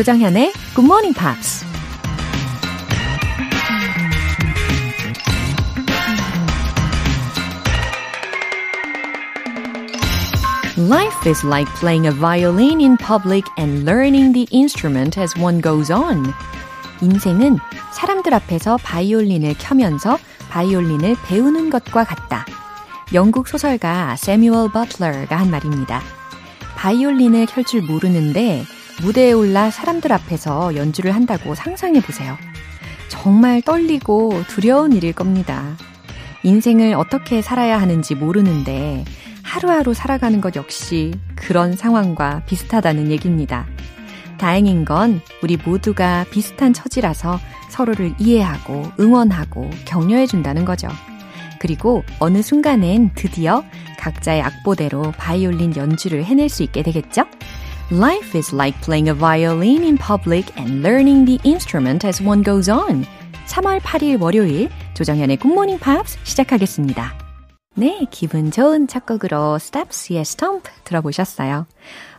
조정현의 Good Morning Pops. Life is like playing a violin in public and learning the instrument as one goes on. 인생은 사람들 앞에서 바이올린을 켜면서 바이올린을 배우는 것과 같다. 영국 소설가 세뮤얼 버틀러가 한 말입니다. 바이올린을 켤 줄 모르는데 무대에 올라 사람들 앞에서 연주를 한다고 상상해 보세요. 정말 떨리고 두려운 일일 겁니다. 인생을 어떻게 살아야 하는지 모르는데 하루하루 살아가는 것 역시 그런 상황과 비슷하다는 얘기입니다. 다행인 건 우리 모두가 비슷한 처지라서 서로를 이해하고 응원하고 격려해 준다는 거죠. 그리고 어느 순간엔 드디어 각자의 악보대로 바이올린 연주를 해낼 수 있게 되겠죠? Life is like playing a violin in public and learning the instrument as one goes on. 3월 8일 월요일 조정현의 굿모닝 팝스 시작하겠습니다. 네, 기분 좋은 첫 곡으로 Steps의 Stomp 들어보셨어요.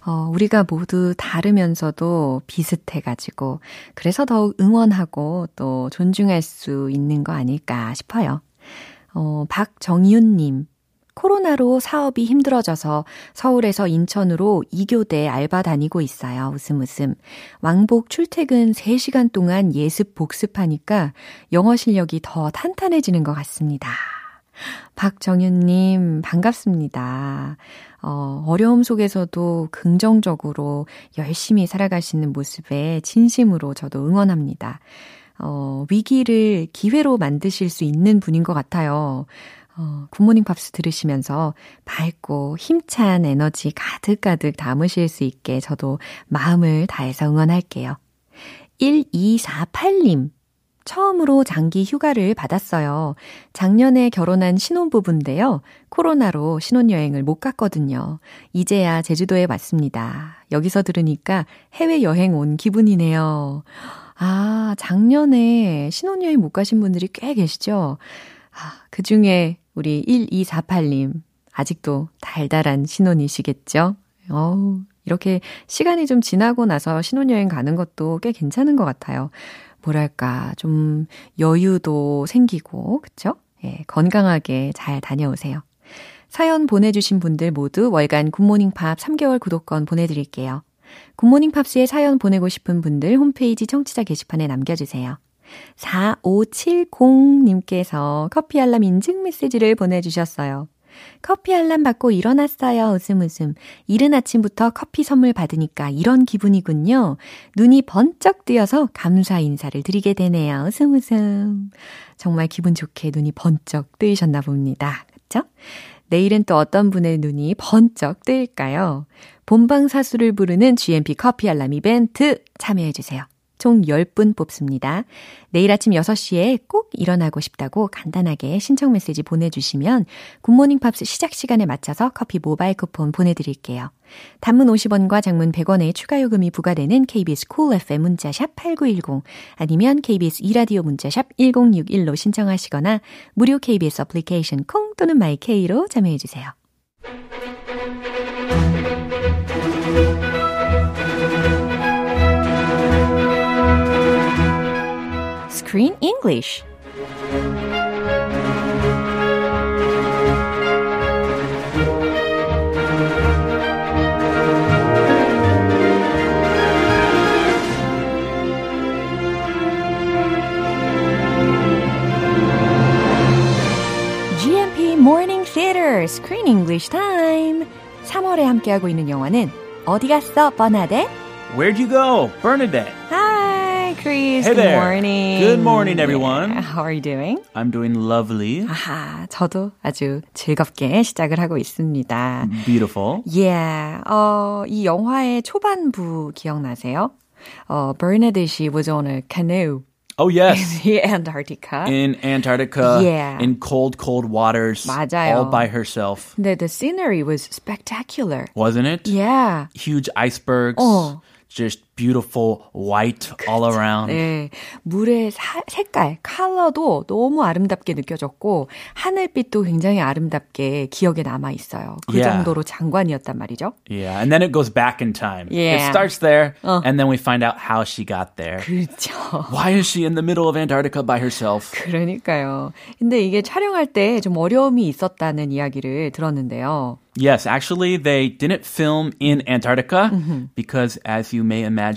어, 우리가 모두 다르면서도 비슷해가지고, 그래서 더욱 응원하고 또 존중할 수 있는 거 아닐까 싶어요. 어, 박정윤님. 코로나로 사업이 힘들어져서 서울에서 인천으로 2교대 알바 다니고 있어요. 웃음 웃음. 왕복 출퇴근 3시간 동안 예습 복습하니까 영어 실력이 더 탄탄해지는 것 같습니다. 박정윤님, 반갑습니다. 어, 어려움 속에서도 긍정적으로 열심히 살아가시는 모습에 진심으로 저도 응원합니다. 어, 위기를 기회로 만드실 수 있는 분인 것 같아요. 어, 굿모닝 팝스 들으시면서 밝고 힘찬 에너지 가득가득 담으실 수 있게 저도 마음을 다해서 응원할게요. 1248님. 처음으로 장기 휴가를 받았어요. 작년에 결혼한 신혼부부인데요. 코로나로 신혼여행을 못 갔거든요. 이제야 제주도에 왔습니다. 여기서 들으니까 해외여행 온 기분이네요. 아, 작년에 신혼여행 못 가신 분들이 꽤 계시죠? 아, 그 중에 우리 1248님, 아직도 달달한 신혼이시겠죠? 어우, 이렇게 시간이 좀 지나고 나서 신혼여행 가는 것도 꽤 괜찮은 것 같아요. 뭐랄까, 좀 여유도 생기고, 그쵸? 예, 건강하게 잘 다녀오세요. 사연 보내주신 분들 모두 월간 굿모닝 팝 3개월 구독권 보내드릴게요. 굿모닝 팝스에 사연 보내고 싶은 분들 홈페이지 청취자 게시판에 남겨주세요. 4570님께서 커피 알람 인증 메시지를 보내주셨어요. 커피 알람 받고 일어났어요. 웃음 웃음. 이른 아침부터 커피 선물 받으니까 이런 기분이군요. 눈이 번쩍 뜨여서 감사 인사를 드리게 되네요. 웃음 웃음. 정말 기분 좋게 눈이 번쩍 뜨이셨나 봅니다. 그쵸? 내일은 또 어떤 분의 눈이 번쩍 뜨일까요? 본방사수를 부르는 GMP 커피 알람 이벤트 참여해주세요. 총 10분 뽑습니다. 내일 아침 6시에 꼭 일어나고 싶다고 간단하게 신청 메시지 보내주시면 굿모닝 팝스 시작 시간에 맞춰서 커피 모바일 쿠폰 보내드릴게요. 단문 50원과 장문 100원의 추가 요금이 부과되는 KBS cool FM 문자샵 8910 아니면 KBS 2라디오 문자샵 1061로 신청하시거나 무료 KBS 어플리케이션 콩 또는 마이케이로 참여해주세요. Screen English. GMP Morning Theater Screen English Time. 3월에 함께하고 있는 영화는 어디 갔어, 버나데? Where'd you go, Bernadette? Hi, Chris. Hey Good there. morning. Good morning, everyone. Yeah, How are you doing? I'm doing lovely. 아하, 저도 아주 즐겁게 시작을 하고 있습니다. Beautiful. Yeah, 어, 이 영화의 초반부 기억나세요? 어, Bernadette was on a canoe Oh, yes. in Antarctica. In Antarctica, Yeah. in cold, cold waters, 맞아요. all by herself. 근데 the scenery was spectacular. Wasn't it? Yeah. Huge icebergs, 어. just beautiful white all around. 네, 물의 사, 색깔, 컬러도 너무 아름답게 느껴졌고 하늘빛도 굉장히 아름답게 기억에 남아 있어요. 그 Yeah. 정도로 장관이었단 말이죠. Yeah, and then it goes back in time. Yeah. It starts there, and then we find out how she got there. 그렇죠. Why is she in the middle of Antarctica by herself? 그러니까요. 근데 이게 촬영할 때 좀 어려움이 있었다는 이야기를 들었는데요. Yes, actually, they didn't film in Antarctica because, as you may imagine,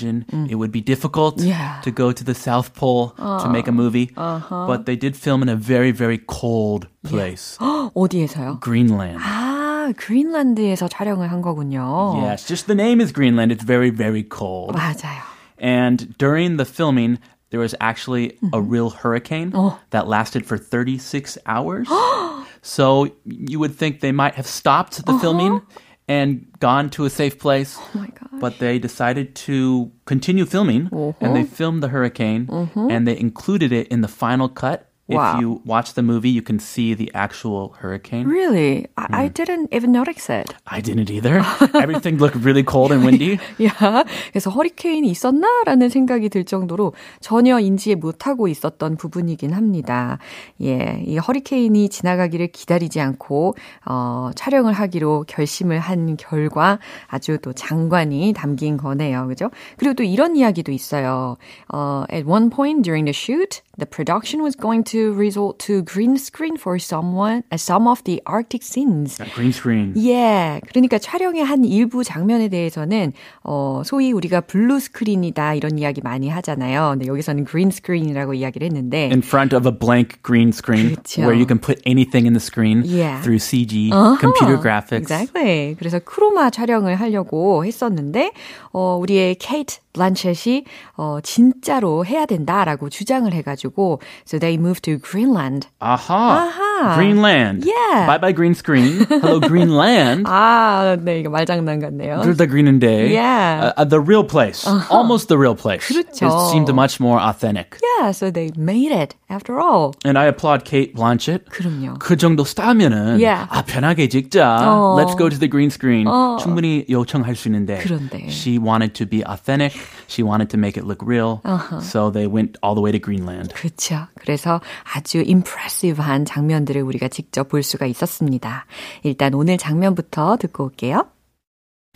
it would be difficult Yeah. to go to the South Pole to make a movie. But they did film in a very, very cold place, 어디에서요? Greenland. 아, 그린란드에서 촬영을 한 거군요. Yes, just the name is Greenland. It's very, very cold. 맞아요. And during the filming, there was actually a real hurricane that lasted for 36 hours. so you would think they might have stopped the filming and gone to a safe place. Oh my gosh. But they decided to continue filming and they uh-huh. filmed the hurricane uh-huh. and they included it in the final cut. Wow. If you watch the movie, you can see the actual hurricane. Really? I, I didn't even notice it. I didn't either. Everything looked really cold and windy. 야, 그래서 허리케인이 있었나라는 생각이 들 정도로 전혀 인지 못하고 있었던 부분이긴 합니다. 예, 이 허리케인이 지나가기를 기다리지 않고 어, 촬영을 하기로 결심을 한 결과 아주 또 장관이 담긴 거네요, 그죠? 그리고 또 이런 이야기도 있어요. 어, at one point during the shoot, the production was going to resort to green screen for someone, uh, some of the Arctic scenes. Green screen. 예, 그러니까 촬영의 한 일부 장면에 대해서는 어, 소위 우리가 blue screen이다 이런 이야기 많이 하잖아요. 근데 여기서는 green screen이라고 이야기를 했는데 in front of a blank green screen 그렇죠. where you can put anything in the screen Yeah. through CG, 어허, computer graphics. Exactly. 그래서 크로마 촬영을 하려고 했었는데 어, 우리의 케이트 블란쳇이 어, 진짜로 해야 된다라고 주장을 해가지고 so they moved to Greenland. Aha. 아하. Greenland. Yeah. Bye bye green screen. Hello Greenland. 아, 네, 이거 말장난 같네요. There's the green and day. Yeah. Uh, uh, the real place. Almost the real place. 그렇죠. It seemed much more authentic. Yeah, so they made it after all. And I applaud Kate Blanchett. 그럼요. 그 정도 스타면은 Yeah. 아 편하게 찍자. 어. Let's go to the green screen. 충분히 요청할 수 있는데. 그런데. She wanted to be authentic. She wanted to make it look real. So they went all the way to Greenland. 그렇죠. 그래서 아주 impressive한 장면 들을 우리가 직접 볼 수가 있었습니다. 일단 오늘 장면부터 듣고 올게요.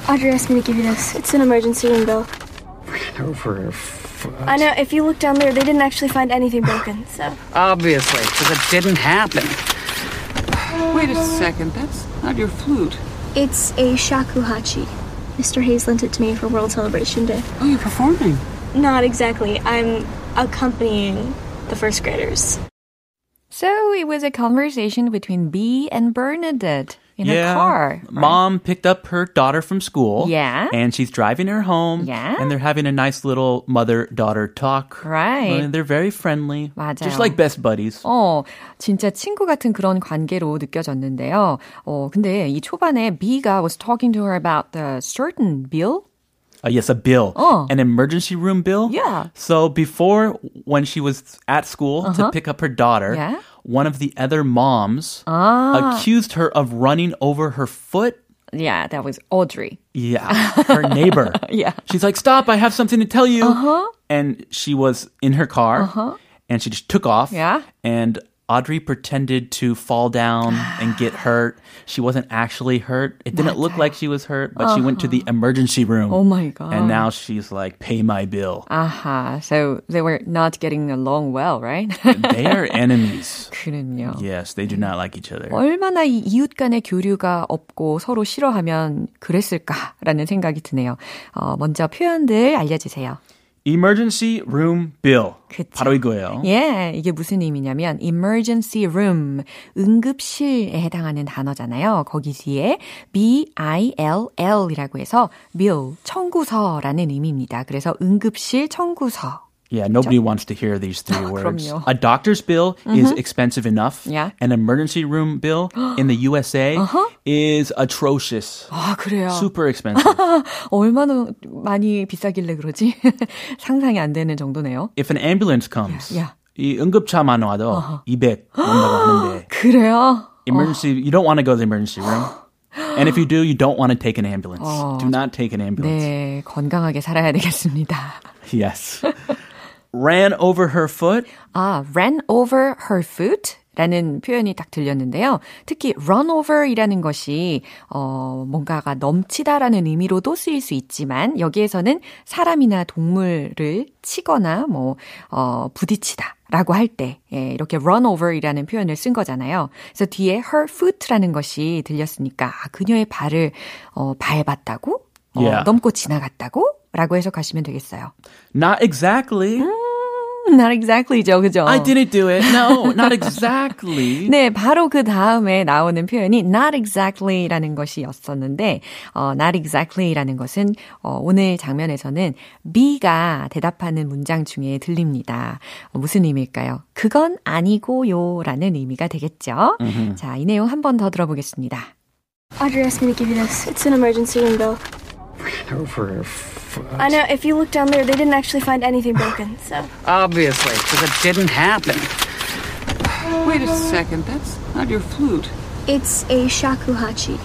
Audrey asked me to give you this. It's an emergency room bill. over her foot. I know, if you look down there, they didn't actually find anything broken, so. Obviously, because it didn't happen. Wait a second, that's not your flute. It's a shakuhachi. Mr. Hayes lent it to me for World Celebration Day. Oh, you're performing. Not exactly. I'm accompanying the first graders. So it was a conversation between Bee and Bernadette in a car. right? Mom picked up her daughter from school. Yeah. And she's driving her home. Yeah. And they're having a nice little mother daughter talk. Right. And they're very friendly. 맞아요. Just like best buddies. 어, 진짜 친구 같은 그런 관계로 느껴졌는데요. 어, 근데 이 초반에 B가 was talking to her about the certain bill. uh, yes, a bill. Oh. An emergency room bill. Yeah. So before, when she was at school to pick up her daughter, Uh-huh. Yeah. one of the other moms Ah. accused her of running over her foot. Yeah, that was Audrey. Yeah, her neighbor. Yeah. She's like, "Stop! I have something to tell you." Uh-huh. And she was in her car, and she just took off. Yeah. And Audrey pretended to fall down and get hurt. She wasn't actually hurt. It didn't look like she was hurt, but she went to the emergency room. Oh my god. And now she's like, "Pay my bill." Aha, so they were not getting along well, right? they are enemies. 그럼요. Yes, they do not like each other. 얼마나 이 이웃 간의 교류가 없고 서로 싫어하면 그랬을까라는 생각이 드네요. 어, 먼저 표현들 알려주세요. Emergency room bill. 그쵸. 바로 이거예요. 예, 이게 무슨 의미냐면 emergency room, 응급실에 해당하는 단어잖아요. 거기 뒤에 B-I-L-L이라고 해서 bill, 청구서라는 의미입니다. 그래서 응급실 청구서. Yeah, nobody wants to hear these three words. 그럼요. A doctor's bill is expensive enough. Yeah. An emergency room bill in the USA is atrocious. 아, 그래요? Super expensive. 얼마나 많이 비싸길래 그러지? 상상이 안 되는 정도네요. if an ambulance comes, Yeah. 이 응급차만 와도 200 넘는다고 하는데 그래요? emergency you don't want to go to the emergency room. And if you do, you don't want to take an ambulance. 어. Do not take an ambulance. 네, 건강하게 살아야 되겠습니다. Yes. Ran over her foot. 아, ran over her foot? 라는 표현이 딱 들렸는데요. 특히 run over이라는 것이 어 뭔가가 넘치다라는 의미로도 쓰일 수 있지만 여기에서는 사람이나 동물을 치거나 뭐어 부딪히다 라고 할 때 예, 이렇게 run over이라는 표현을 쓴 거잖아요. 그래서 뒤에 her foot라는 것이 들렸으니까 아, 그녀의 발을 어 밟았다고? 어, Yeah. 넘고 지나갔다고? 라고 해석하시면 되겠어요. Not exactly. Not exactly죠, 그죠? I didn't do it. No, not exactly. 네, 바로 그 다음에 나오는 표현이 not exactly라는 것이었었는데, 어, not exactly라는 것은 어, 오늘 장면에서는 B가 대답하는 문장 중에 들립니다. 어, 무슨 의미일까요? 그건 아니고요라는 의미가 되겠죠. 자, 이 내용 한 번 더 들어보겠습니다. Audrey asked me to give you this. It's an emergency room bill. Over. I know, if you look down there, they didn't actually find anything broken, so. Obviously, because it didn't happen. Wait a second, that's not your flute. It's a shakuhachi.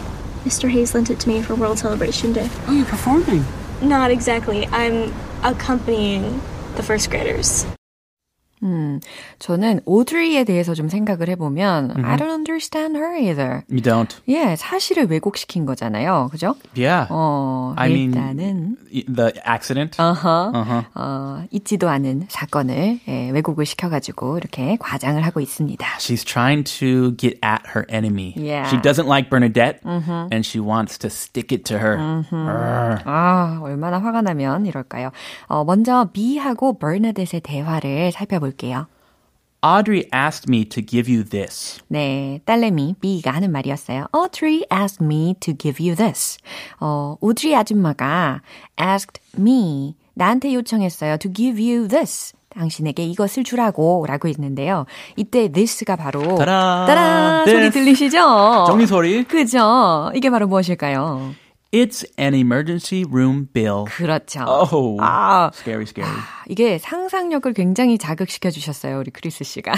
Mr. Hayes lent it to me for World Celebration Day. Oh, you're performing. Not exactly. I'm accompanying the first graders. 음, 저는 오드리에 대해서 좀 생각을 해보면 I don't understand her either. You don't. 예, 사실을 왜곡시킨 거잖아요. 그죠? Yeah. 어, I mean, 일단은 the accident. 어허, Uh-huh. 어, 있지도 않은 사건을 예, 왜곡을 시켜가지고 이렇게 과장을 하고 있습니다. She's trying to get at her enemy. Yeah. She doesn't like Bernadette, and she wants to stick it to her. Arr. 아, 얼마나 화가 나면 이럴까요? 어, 먼저 B하고 버나뎃의 대화를 살펴볼 게요. Audrey asked me to give you this. 네, 딸내미 B가 하는 말이었어요. Audrey asked me to give you this. 어, 오드리 아줌마가 asked me, 나한테 요청했어요. to give you this. 당신에게 이것을 주라고 라고 있는데요. 이때 this가 바로 따라, 따라 소리. 들리시죠? 정리 소리. 그죠? 이게 바로 무엇일까요? It's an emergency room bill. 그렇죠. Oh, 아, scary, scary. 이게 상상력을 굉장히 자극시켜 주셨어요, 우리 크리스 씨가.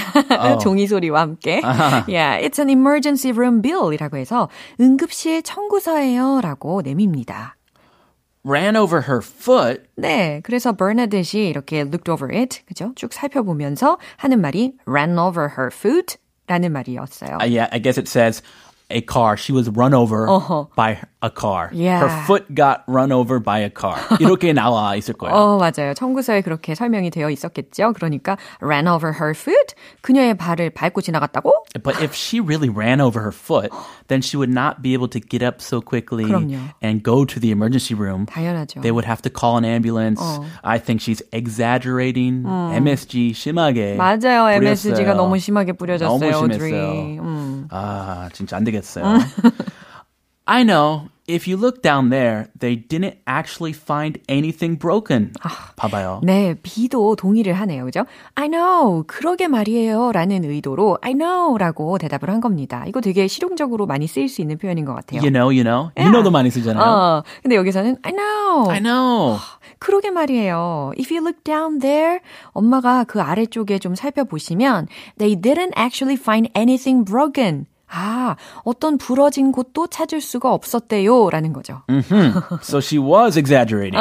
종이 소리와 함께. Yeah, it's an emergency room bill이라고 해서 응급실 청구서예요라고 내밉니다. Ran over her foot. 네, 그래서 버나뎃이 이렇게 looked over it, 그죠? 쭉 살펴보면서 하는 말이 ran over her foot 라는 말이었어요. Uh, yeah, I guess it says a car. She was run over Uh-huh. by a car. Yeah. Her foot got run over by a car. 이렇게 나와 있을 거예요. 어, 맞아요. 청구서에 그렇게 설명이 되어 있었겠죠. 그러니까 ran over her foot, 그녀의 발을 밟고 지나갔다고? But if she really ran over her foot, then she would not be able to get up so quickly 그럼요. and go to the emergency room. 당연하죠. They would have to call an ambulance. 어. I think she's exaggerating. MSG 심하게 맞아요. MSG가 뿌렸어요. 너무 심하게 뿌려졌어요, 너무 오드리. 심했어요. 음. 아, 진짜 안 되겠어요. I know. If you look down there, they didn't actually find anything broken. 봐봐요. 네, B도 동의를 하네요. 그죠? I know. 그러게 말이에요. 라는 의도로 I know 라고 대답을 한 겁니다. 이거 되게 실용적으로 많이 쓰일 수 있는 표현인 것 같아요. You know, you know. You know도 많이 쓰잖아요. 어, 근데 여기서는 I know. I know. 그러게 말이에요. If you look down there, 엄마가 그 아래쪽에 좀 살펴보시면 they didn't actually find anything broken. 아, 어떤 부러진 곳도 찾을 수가 없었대요. 라는 거죠. So she was exaggerating.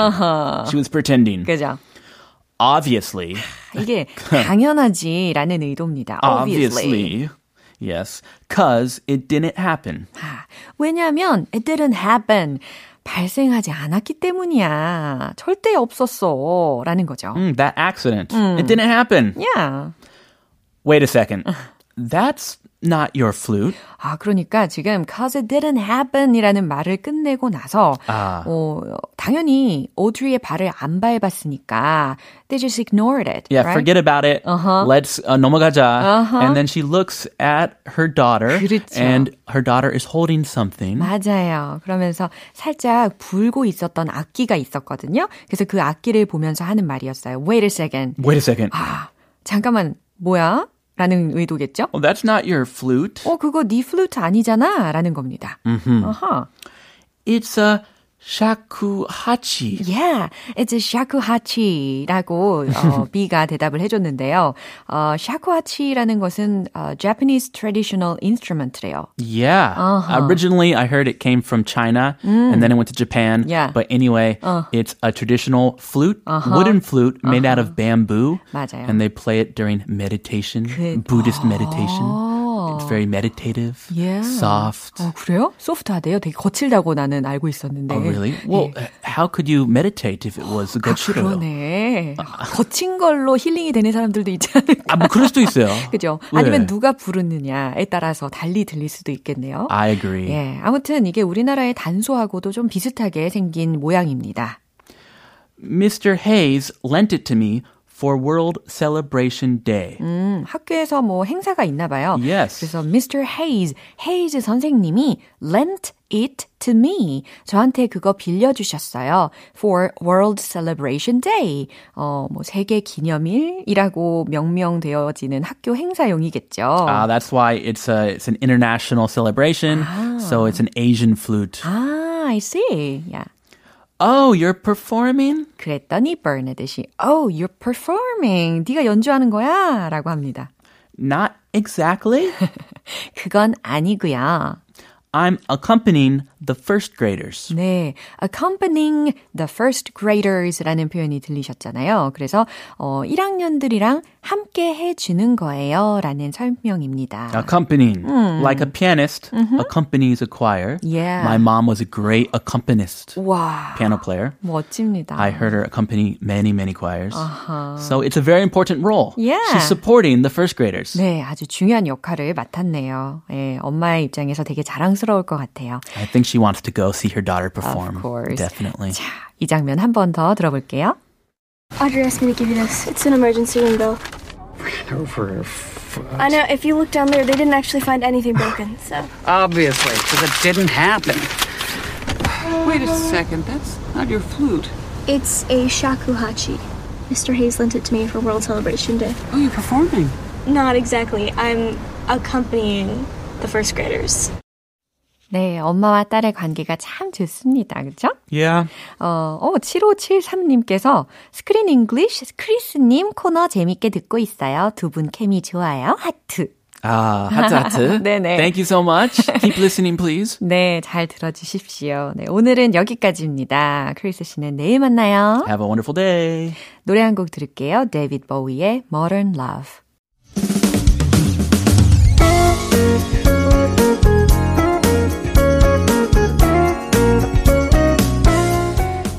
She was pretending. 그죠? Obviously. 이게 당연하지라는 의도입니다. Obviously. Obviously. Yes. Cause it didn't happen. 아, 왜냐하면 it didn't happen. 발생하지 않았기 때문이야. 절대 없었어. 라는 거죠. Mm, that accident. It didn't happen. Yeah. Wait a second. That's not your flute. 아, 그러니까 지금 cause it didn't happen 이라는 말을 끝내고 나서 아. 어, 당연히 오드리의 발을 안 밟았으니까 they just ignored it. Yeah, right? forget about it. Uh-huh. Let's uh, 넘어가자. Uh-huh. And then she looks at her daughter, 그렇죠. and her daughter is holding something. 맞아요. 그러면서 살짝 불고 있었던 악기가 있었거든요. 그래서 그 악기를 보면서 하는 말이었어요. Wait a second. Wait a second. 아, 잠깐만, 뭐야? 라는 의도겠죠? Well, that's not your flute. 어, 그거 네 플루트 아니잖아? 라는 겁니다. Mm-hmm. 아하. It's a shakuhachi. Yeah, it's a shakuhachi라고 어, B가 대답을 해줬는데요. 어, shakuhachi라는 것은 어, Japanese traditional instrument래요. Yeah. Uh-huh. Originally, I heard it came from China and then it went to Japan. Yeah. But anyway, it's a traditional flute, wooden flute made out of bamboo. 맞아요. And they play it during meditation, 그- Buddhist meditation. Very meditative, Yeah. soft. 어, 그래요? 소프트하대요. 되게 거칠다고 나는 알고 있었는데. Oh, really? Well, uh, how could you meditate if it was 아, 거칠어요? 그러네. 거친 걸로 힐링이 되는 사람들도 있지 않을까? 아, 뭐 그럴 수도 있어요. 그죠? 왜? 아니면 누가 부르느냐에 따라서 달리 들릴 수도 있겠네요. I agree. 예, 아무튼 이게 우리나라의 단소하고도 좀 비슷하게 생긴 모양입니다. Mr. Hayes lent it to me for World Celebration Day. 음, 학교에서 뭐 행사가 있나 봐요. Yes. 그래서 Mr. Hayes, Hayes 선생님이 lent it to me. 저한테 그거 빌려주셨어요. For World Celebration Day. 어, 뭐 세계 기념일이라고 명명되어지는 학교 행사용이겠죠. Uh, that's why it's a it's an international celebration. So it's an Asian flute. 아, I see. Yeah. Oh, you're performing? 그랬더니 버나드시, Oh, you're performing. 네가 연주하는 거야? 라고 합니다. Not exactly. 그건 아니고요. I'm accompanying the first graders. 네, accompanying the first graders라는 표현이 들리셨잖아요. 그래서 어, 1학년들이랑 함께 해주는 거예요라는 설명입니다. Accompanying, like a pianist accompanies a choir. Yeah. My mom was a great accompanist, 와, piano player. 멋집니다. I heard her accompany many, many choirs. So it's a very important role. Yeah. She's supporting the first graders. 네, 아주 중요한 역할을 맡았네요. 예, 엄마의 입장에서 되게 자랑스러울 것 같아요. I think she wants to go see her daughter perform. Of course. Definitely. 자, 이 장면 한 번 더 들어볼게요. Audrey asked me to give you this. It's an emergency window. Over her foot. I know, if you look down there, they didn't actually find anything broken, so. Obviously, because it didn't happen. Wait a second, that's not your flute. It's a shakuhachi. Mr. Hayes lent it to me for World Celebration Day. Oh, you're performing. Not exactly. I'm accompanying the first graders. 네, 엄마와 딸의 관계가 참 좋습니다. 그렇죠? Yeah. 어, 어, 7573님께서 스크린 잉글리쉬 크리스님 코너 재밌게 듣고 있어요. 두 분 케미 좋아요. 하트. Ah, 하트 하트. 네네. Thank you so much. Keep listening, please. 네, 잘 들어주십시오. 네, 오늘은 여기까지입니다. 크리스 씨는 내일 만나요. Have a wonderful day. 노래 한 곡 들을게요. 데이비드 보위의 Modern Love.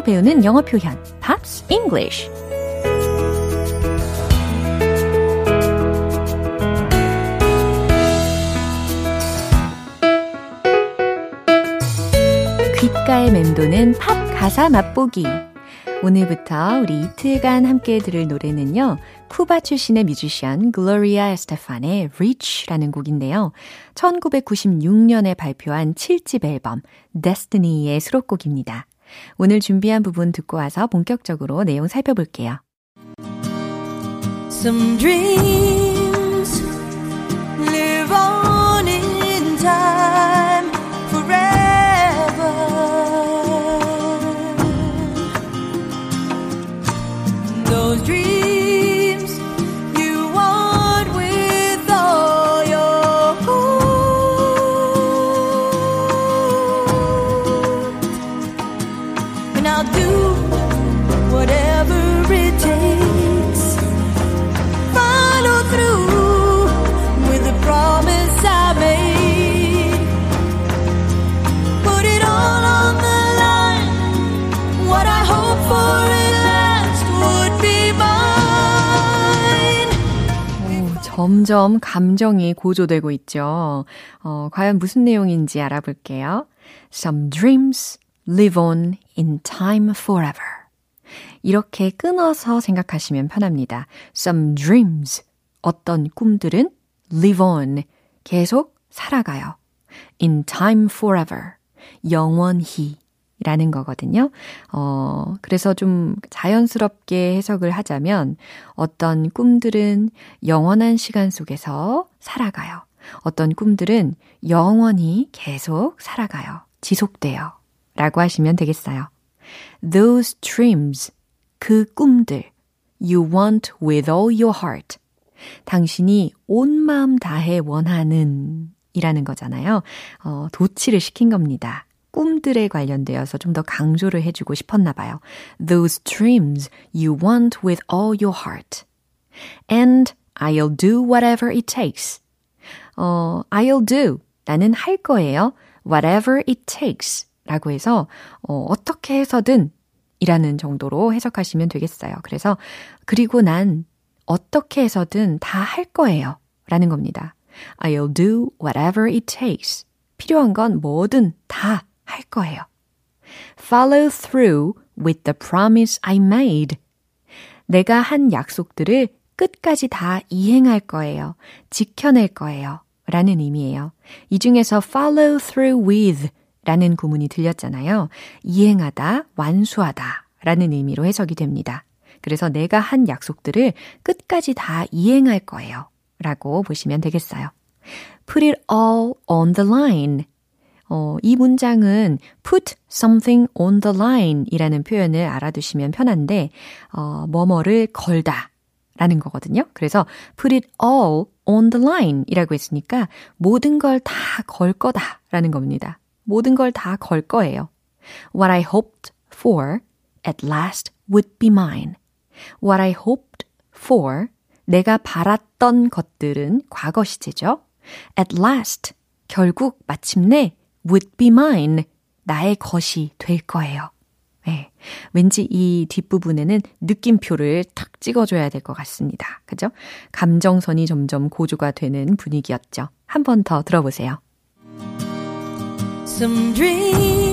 팝으로 배우는 영어 표현 Pops English 귓가에 맴도는 팝 가사 맛보기 오늘부터 우리 이틀간 함께 들을 노래는요. 쿠바 출신의 뮤지션 글로리아 에스테판의 Reach라는 곡인데요. 1996년에 발표한 7집 앨범 Destiny의 수록곡입니다. 오늘 준비한 부분 듣고 와서 본격적으로 내용 살펴볼게요. Some dreams live on in time 점점 감정이 고조되고 있죠. 어, 과연 무슨 내용인지 알아볼게요. Some dreams live on in time forever. 이렇게 끊어서 생각하시면 편합니다. Some dreams. 어떤 꿈들은 live on. 계속 살아가요. in time forever. 영원히. 라는 거거든요. 어, 그래서 좀 자연스럽게 해석을 하자면 어떤 꿈들은 영원한 시간 속에서 살아가요. 어떤 꿈들은 영원히 계속 살아가요. 지속돼요. 라고 하시면 되겠어요. Those dreams, 그 꿈들, you want with all your heart. 당신이 온 마음 다해 원하는 이라는 거잖아요. 어, 도치를 시킨 겁니다. 꿈들에 관련되어서 좀 더 강조를 해주고 싶었나 봐요. Those dreams you want with all your heart. And I'll do whatever it takes. 어, I'll do. 나는 할 거예요. Whatever it takes. 라고 해서, 어, 어떻게 해서든 이라는 정도로 해석하시면 되겠어요. 그래서, 그리고 난 어떻게 해서든 다 할 거예요. 라는 겁니다. I'll do whatever it takes. 필요한 건 뭐든 다 할 거예요. Follow through with the promise I made. 내가 한 약속들을 끝까지 다 이행할 거예요. 지켜낼 거예요. 라는 의미예요. 이 중에서 follow through with 라는 구문이 들렸잖아요. 이행하다, 완수하다 라는 의미로 해석이 됩니다. 그래서 내가 한 약속들을 끝까지 다 이행할 거예요. 라고 보시면 되겠어요. Put it all on the line. 어, 이 문장은 put something on the line 이라는 표현을 알아두시면 편한데, 어, 뭐뭐를 걸다 라는 거거든요. 그래서 put it all on the line 이라고 했으니까 모든 걸 다 걸 거다 라는 겁니다. 모든 걸 다 걸 거예요. What I hoped for at last would be mine. What I hoped for 내가 바랐던 것들은 과거 시제죠. At last 결국 마침내 would be mine. 나의 것이 될 거예요. 네. 왠지 이 뒷부분에는 느낌표를 탁 찍어줘야 될 것 같습니다. 그죠? 감정선이 점점 고조가 되는 분위기였죠. 한 번 더 들어보세요. Some dreams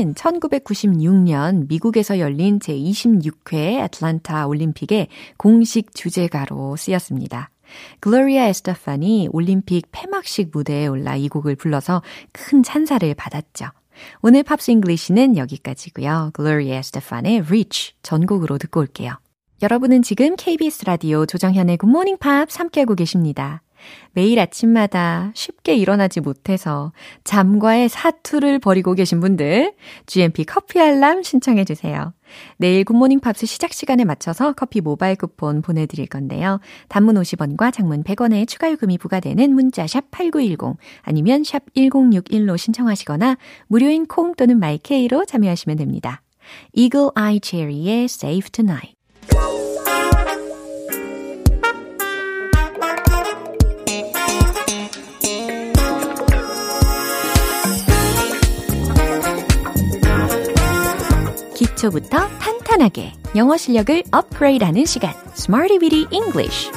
이 노래는 1996년 미국에서 열린 제26회 애틀란타 올림픽의 공식 주제가로 쓰였습니다. 글로리아 에스터판이 올림픽 폐막식 무대에 올라 이 곡을 불러서 큰 찬사를 받았죠. 오늘 Pops English는 여기까지고요. 글로리아 에스터판의 Reach 전곡으로 듣고 올게요. 여러분은 지금 KBS 라디오 조정현의 굿모닝 팝 함께하고 계십니다. 매일 아침마다 쉽게 일어나지 못해서 잠과의 사투를 벌이고 계신 분들, GMP 커피 알람 신청해 주세요. 내일 굿모닝 팝스 시작 시간에 맞춰서 커피 모바일 쿠폰 보내드릴 건데요. 단문 50원과 장문 100원의 추가 요금이 부과되는 문자 샵 8910 아니면 샵 1061로 신청하시거나 무료인 콩 또는 마이케이로 참여하시면 됩니다. Eagle Eye Cherry의 Save Tonight 기초부터 탄탄하게 영어 실력을 업그레이드하는 시간 Smarty Weedy English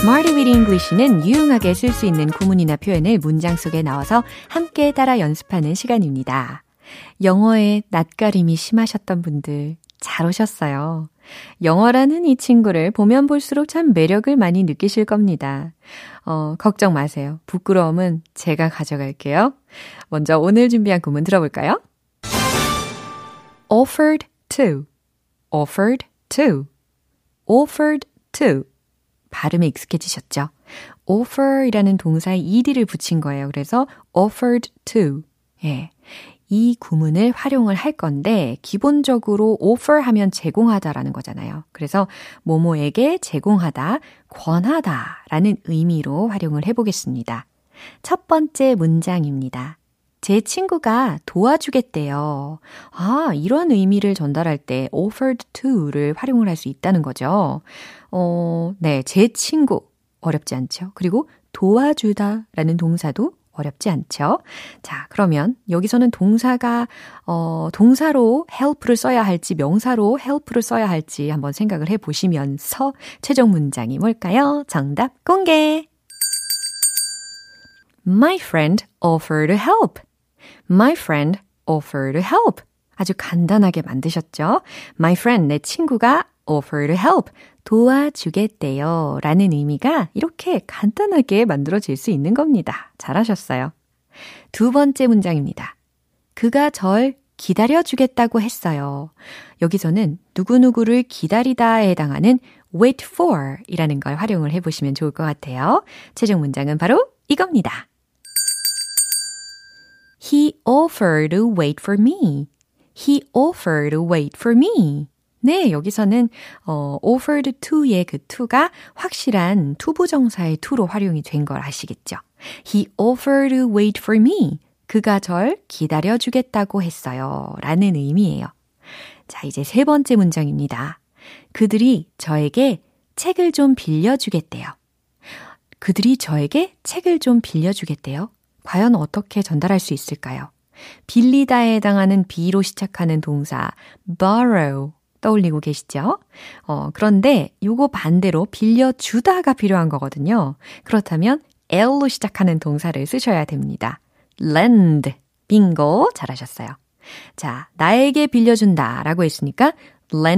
Smarty Weedy English는 유용하게 쓸 수 있는 구문이나 표현을 문장 속에 넣어서 함께 따라 연습하는 시간입니다. 영어에 낯가림이 심하셨던 분들 잘 오셨어요. 영어라는 이 친구를 보면 볼수록 참 매력을 많이 느끼실 겁니다. 어, 걱정 마세요. 부끄러움은 제가 가져갈게요. 먼저 오늘 준비한 구문 들어볼까요? offered to, offered to, offered to. 발음에 익숙해지셨죠? offer이라는 동사에 ed를 붙인 거예요. 그래서 offered to. 예. 이 구문을 활용을 할 건데 기본적으로 offer 하면 제공하다라는 거잖아요. 그래서 모모에게 제공하다, 권하다라는 의미로 활용을 해 보겠습니다. 첫 번째 문장입니다. 제 친구가 도와주겠대요. 아, 이런 의미를 전달할 때 offered to를 활용을 할 수 있다는 거죠. 어, 네, 제 친구. 어렵지 않죠? 그리고 도와주다 라는 동사도 어렵지 않죠? 자, 그러면 여기서는 동사가, 어, 동사로 help를 써야 할지 명사로 help를 써야 할지 한번 생각을 해 보시면서 최종 문장이 뭘까요? 정답 공개! My friend offered help. My friend offered help. 아주 간단하게 만드셨죠? My friend, 내 친구가 offered help. 도와주겠대요. 라는 의미가 이렇게 간단하게 만들어질 수 있는 겁니다. 잘하셨어요. 두 번째 문장입니다. 그가 절 기다려주겠다고 했어요. 여기서는 누구누구를 기다리다에 해당하는 wait for 이라는 걸 활용을 해보시면 좋을 것 같아요. 최종 문장은 바로 이겁니다. He offered to wait for me. He offered to wait for me. 네, 여기서는 어, offered to의 그 to가 확실한 투부정사의 to로 활용이 된 걸 아시겠죠? He offered to wait for me. 그가 절 기다려 주겠다고 했어요. 라는 의미예요. 자, 이제 세 번째 문장입니다. 그들이 저에게 책을 좀 빌려 주겠대요. 그들이 저에게 책을 좀 빌려 주겠대요. 과연 어떻게 전달할 수 있을까요? 빌리다에 해당하는 B로 시작하는 동사 borrow 떠올리고 계시죠? 어, 그런데 요거 반대로 빌려주다가 필요한 거거든요. 그렇다면 L로 시작하는 동사를 쓰셔야 됩니다. lend. 빙고. 잘하셨어요. 자, 나에게 빌려준다 라고 했으니까 lend